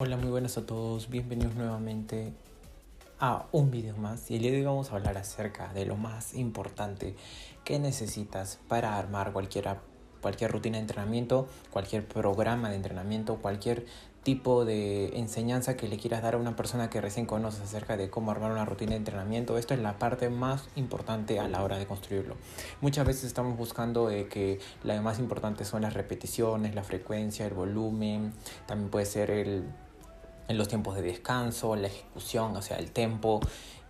Hola, muy buenas a todos, bienvenidos nuevamente a un video más y el día de hoy vamos a hablar acerca de lo más importante que necesitas para armar cualquier, cualquier rutina de entrenamiento, cualquier programa de entrenamiento, cualquier tipo de enseñanza que le quieras dar a una persona que recién conoces acerca de cómo armar una rutina de entrenamiento. Esto es la parte más importante a la hora de construirlo. Muchas veces estamos buscando eh, que lo más importante son las repeticiones, la frecuencia, el volumen, también puede ser el en los tiempos de descanso, la ejecución, o sea, el tempo,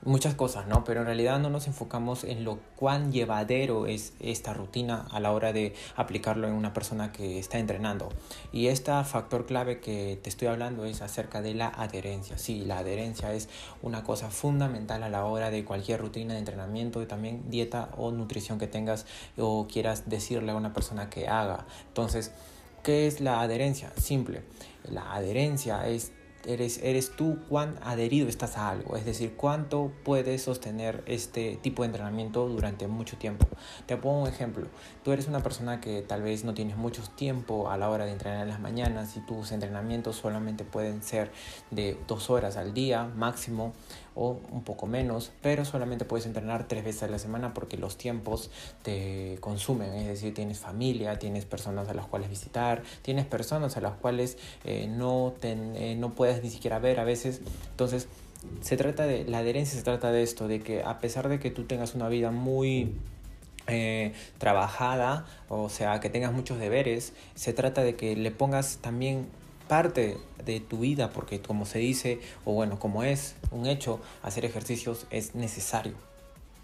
muchas cosas, ¿no? Pero en realidad no nos enfocamos en lo cuán llevadero es esta rutina a la hora de aplicarlo en una persona que está entrenando. Y este factor clave que te estoy hablando es acerca de la adherencia. Sí, la adherencia es una cosa fundamental a la hora de cualquier rutina de entrenamiento y también dieta o nutrición que tengas o quieras decirle a una persona que haga. Entonces, ¿qué es la adherencia? Simple. La adherencia es eres, eres tú cuán adherido estás a algo, es decir, cuánto puedes sostener este tipo de entrenamiento durante mucho tiempo. Te pongo un ejemplo, tú eres una persona que tal vez no tienes mucho tiempo a la hora de entrenar en las mañanas y tus entrenamientos solamente pueden ser de dos horas al día máximo o un poco menos, pero solamente puedes entrenar tres veces a la semana porque los tiempos te consumen, es decir, tienes familia, tienes personas a las cuales visitar, tienes personas a las cuales eh, no, eh, no puedes ni siquiera ver a veces, entonces se trata de, la adherencia se trata de esto, de que a pesar de que tú tengas una vida muy eh, trabajada, o sea, que tengas muchos deberes, se trata de que le pongas también parte de tu vida, porque como se dice, o bueno, como es un hecho, hacer ejercicios es necesario.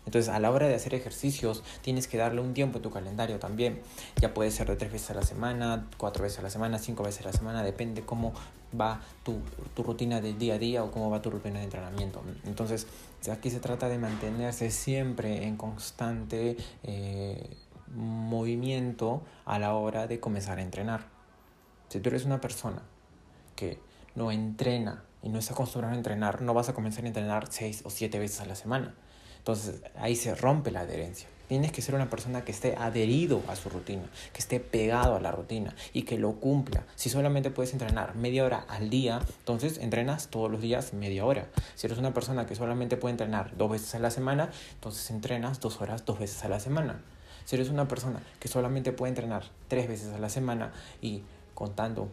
Entonces, a la hora de hacer ejercicios, tienes que darle un tiempo en tu calendario también. Ya puede ser de tres veces a la semana, cuatro veces a la semana, cinco veces a la semana, depende cómo va tu, rutina del día a día o cómo va tu rutina de entrenamiento. Entonces, aquí se trata de mantenerse siempre en constante eh, movimiento a la hora de comenzar a entrenar. Si tú eres una persona que no entrena y no está acostumbrado a entrenar, no vas a comenzar a entrenar seis o siete veces a la semana. Entonces ahí se rompe la adherencia. Tienes que ser una persona que esté adherido a su rutina, que esté pegado a la rutina y que lo cumpla. Si solamente puedes entrenar media hora al día, entonces entrenas todos los días media hora. Si eres una persona que solamente puede entrenar dos veces a la semana, entonces entrenas dos horas dos veces a la semana. Si eres una persona que solamente puede entrenar tres veces a la semana y contando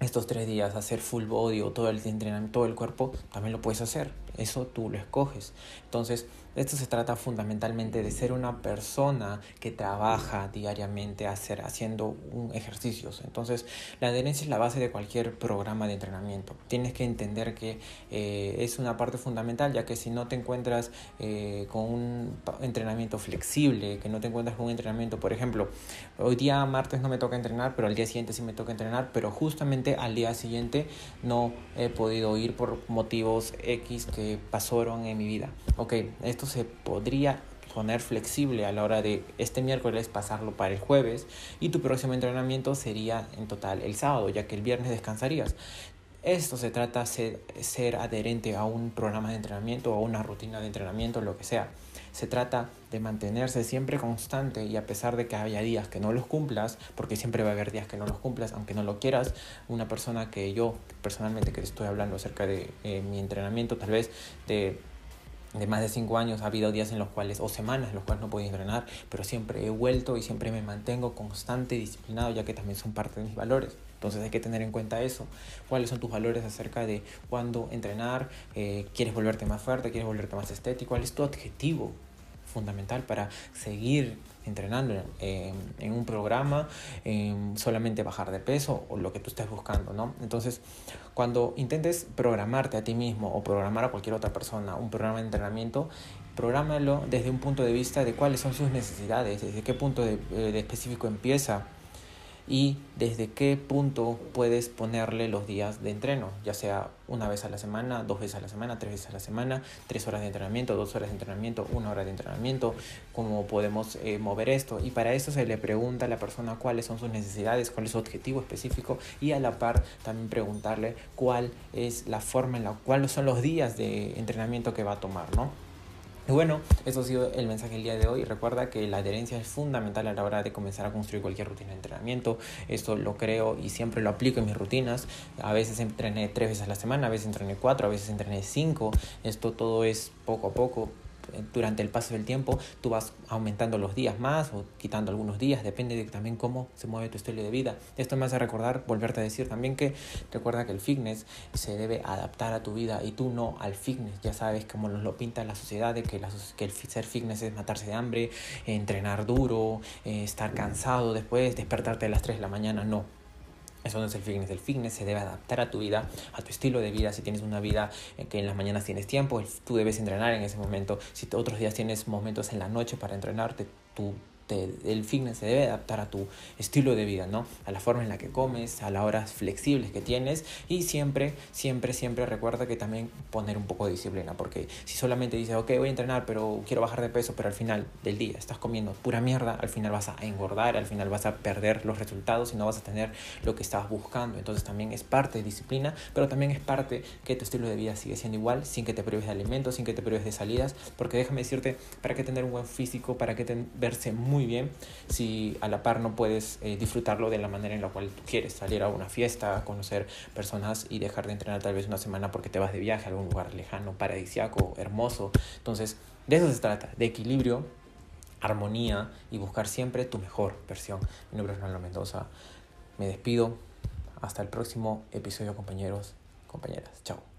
estos tres días hacer full body o todo el entrenamiento, todo el cuerpo, también lo puedes hacer. Eso tú lo escoges. Entonces, esto se trata fundamentalmente de ser una persona que trabaja diariamente hacer, haciendo ejercicios. Entonces, la adherencia es la base de cualquier programa de entrenamiento. Tienes que entender que eh, es una parte fundamental, ya que si no te encuentras eh, con un entrenamiento flexible, que no te encuentras con un entrenamiento, por ejemplo, hoy día martes no me toca entrenar, pero al día siguiente sí me toca entrenar, pero justamente al día siguiente no he podido ir por motivos X que pasaron en mi vida. Ok, esto se podría poner flexible a la hora de este miércoles pasarlo para el jueves y tu próximo entrenamiento sería en total el sábado, ya que el viernes descansarías. Esto se trata de ser, adherente a un programa de entrenamiento o a una rutina de entrenamiento, lo que sea. Se trata de mantenerse siempre constante y a pesar de que haya días que no los cumplas, porque siempre va a haber días que no los cumplas, aunque no lo quieras, una persona que yo personalmente que estoy hablando acerca de eh, mi entrenamiento, tal vez de de más de cinco años ha habido días en los cuales, o semanas en los cuales no podía entrenar, pero siempre he vuelto y siempre me mantengo constante y disciplinado, ya que también son parte de mis valores. Entonces hay que tener en cuenta eso. ¿Cuáles son tus valores acerca de cuándo entrenar? Eh, ¿Quieres volverte más fuerte? ¿Quieres volverte más estético? ¿Cuál es tu objetivo fundamental para seguir entrenando en un programa, solamente bajar de peso o lo que tú estés buscando, ¿no? Entonces, cuando intentes programarte a ti mismo o programar a cualquier otra persona un programa de entrenamiento, prográmalo desde un punto de vista de cuáles son sus necesidades, desde qué punto de, eh, de específico empieza y desde qué punto puedes ponerle los días de entreno, ya sea una vez a la semana, dos veces a la semana, tres veces a la semana, tres horas de entrenamiento, dos horas de entrenamiento, una hora de entrenamiento, cómo podemos eh, mover esto. Y para eso se le pregunta a la persona cuáles son sus necesidades, cuál es su objetivo específico y a la par también preguntarle cuál es la forma en la cual son los días de entrenamiento que va a tomar, ¿no? Y bueno, eso ha sido el mensaje del día de hoy. Recuerda que la adherencia es fundamental a la hora de comenzar a construir cualquier rutina de entrenamiento. Esto lo creo y siempre lo aplico en mis rutinas. A veces entrené tres veces a la semana, a veces entrené cuatro, a veces entrené cinco. Esto todo es poco a poco durante el paso del tiempo tú vas aumentando los días más o quitando algunos días, depende de también cómo se mueve tu estilo de vida. Esto me hace recordar, volverte a decir también que recuerda que el fitness se debe adaptar a tu vida y tú no al fitness. Ya sabes cómo nos lo pinta la sociedad de que, el ser fitness es matarse de hambre, entrenar duro, eh, estar cansado después, despertarte a las 3 de la mañana. No, eso no es el fitness. El fitness se debe adaptar a tu vida, a tu estilo de vida. Si tienes una vida en que en las mañanas tienes tiempo, tú debes entrenar en ese momento. Si otros días tienes momentos en la noche para entrenarte, tú el fitness se debe adaptar a tu estilo de vida, ¿no? A la forma en la que comes, a las horas flexibles que tienes y siempre, siempre, siempre recuerda que también poner un poco de disciplina, porque si solamente dices, ok, voy a entrenar, pero quiero bajar de peso, pero al final del día estás comiendo pura mierda, al final vas a engordar, al final vas a perder los resultados y no vas a tener lo que estabas buscando. Entonces también es parte de disciplina, pero también es parte que tu estilo de vida sigue siendo igual, sin que te prives de alimentos, sin que te prives de salidas, porque déjame decirte, para que tener un buen físico, para que verse muy muy bien si a la par no puedes eh, disfrutarlo de la manera en la cual tú quieres, salir a una fiesta, conocer personas y dejar de entrenar tal vez una semana porque te vas de viaje a algún lugar lejano, paradisiaco, hermoso. Entonces, de eso se trata, de equilibrio, armonía y buscar siempre tu mejor versión. Mi nombre es Ronaldo Mendoza. Me despido. Hasta el próximo episodio, compañeros, compañeras. Chao.